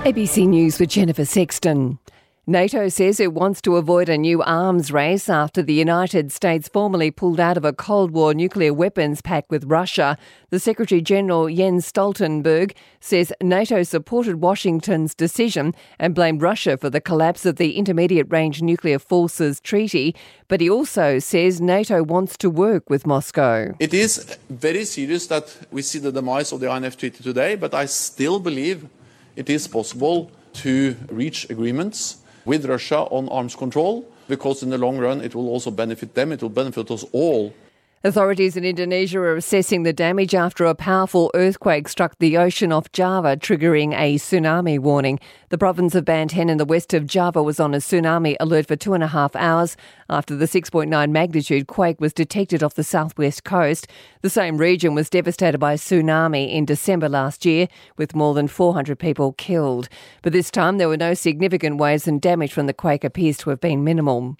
ABC News with Jennifer Sexton. NATO says it wants to avoid a new arms race after the United States formally pulled out of a Cold War nuclear weapons pact with Russia. The Secretary General Jens Stoltenberg says NATO supported Washington's decision and blamed Russia for the collapse of the Intermediate Range Nuclear Forces Treaty. But he also says NATO wants to work with Moscow. It is very serious that we see the demise of the INF Treaty today, but I still believe it is possible to reach agreements with Russia on arms control because in the long run it will also benefit them, it will benefit us all Authorities in Indonesia are assessing the damage after a powerful earthquake struck the ocean off Java, triggering a tsunami warning. The province of Banten in the west of Java was on a tsunami alert for two and a half hours after the 6.9 magnitude quake was detected off the southwest coast. The same region was devastated by a tsunami in December last year, with more than 400 people killed. But this time there were no significant waves and damage from the quake appears to have been minimal.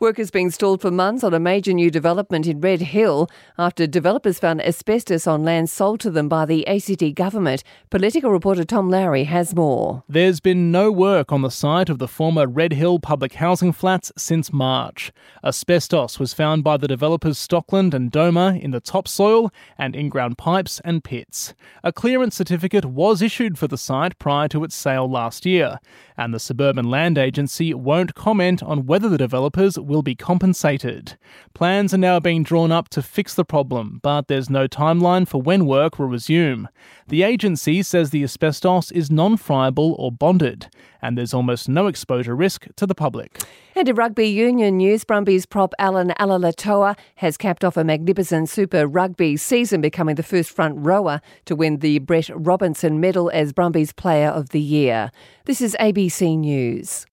Work has been stalled for months on a major new development in Red Hill after developers found asbestos on land sold to them by the ACT government. Political reporter Tom Lowrey has more. There's been no work on the site of the former Red Hill public housing flats since March. Asbestos was found by the developers Stockland and Doma in the topsoil and in ground pipes and pits. A clearance certificate was issued for the site prior to its sale last year, and the Suburban Land Agency won't comment on whether the developers will be compensated. Plans are now being drawn up to fix the problem, but there's no timeline for when work will resume. The agency says the asbestos is non friable or bonded, and there's almost no exposure risk to the public. And in rugby union news, Brumbies prop Allan Alaalatoa has capped off a magnificent Super Rugby season, becoming the first front rower to win the Brett Robinson Medal as Brumbies Player of the Year. This is ABC News.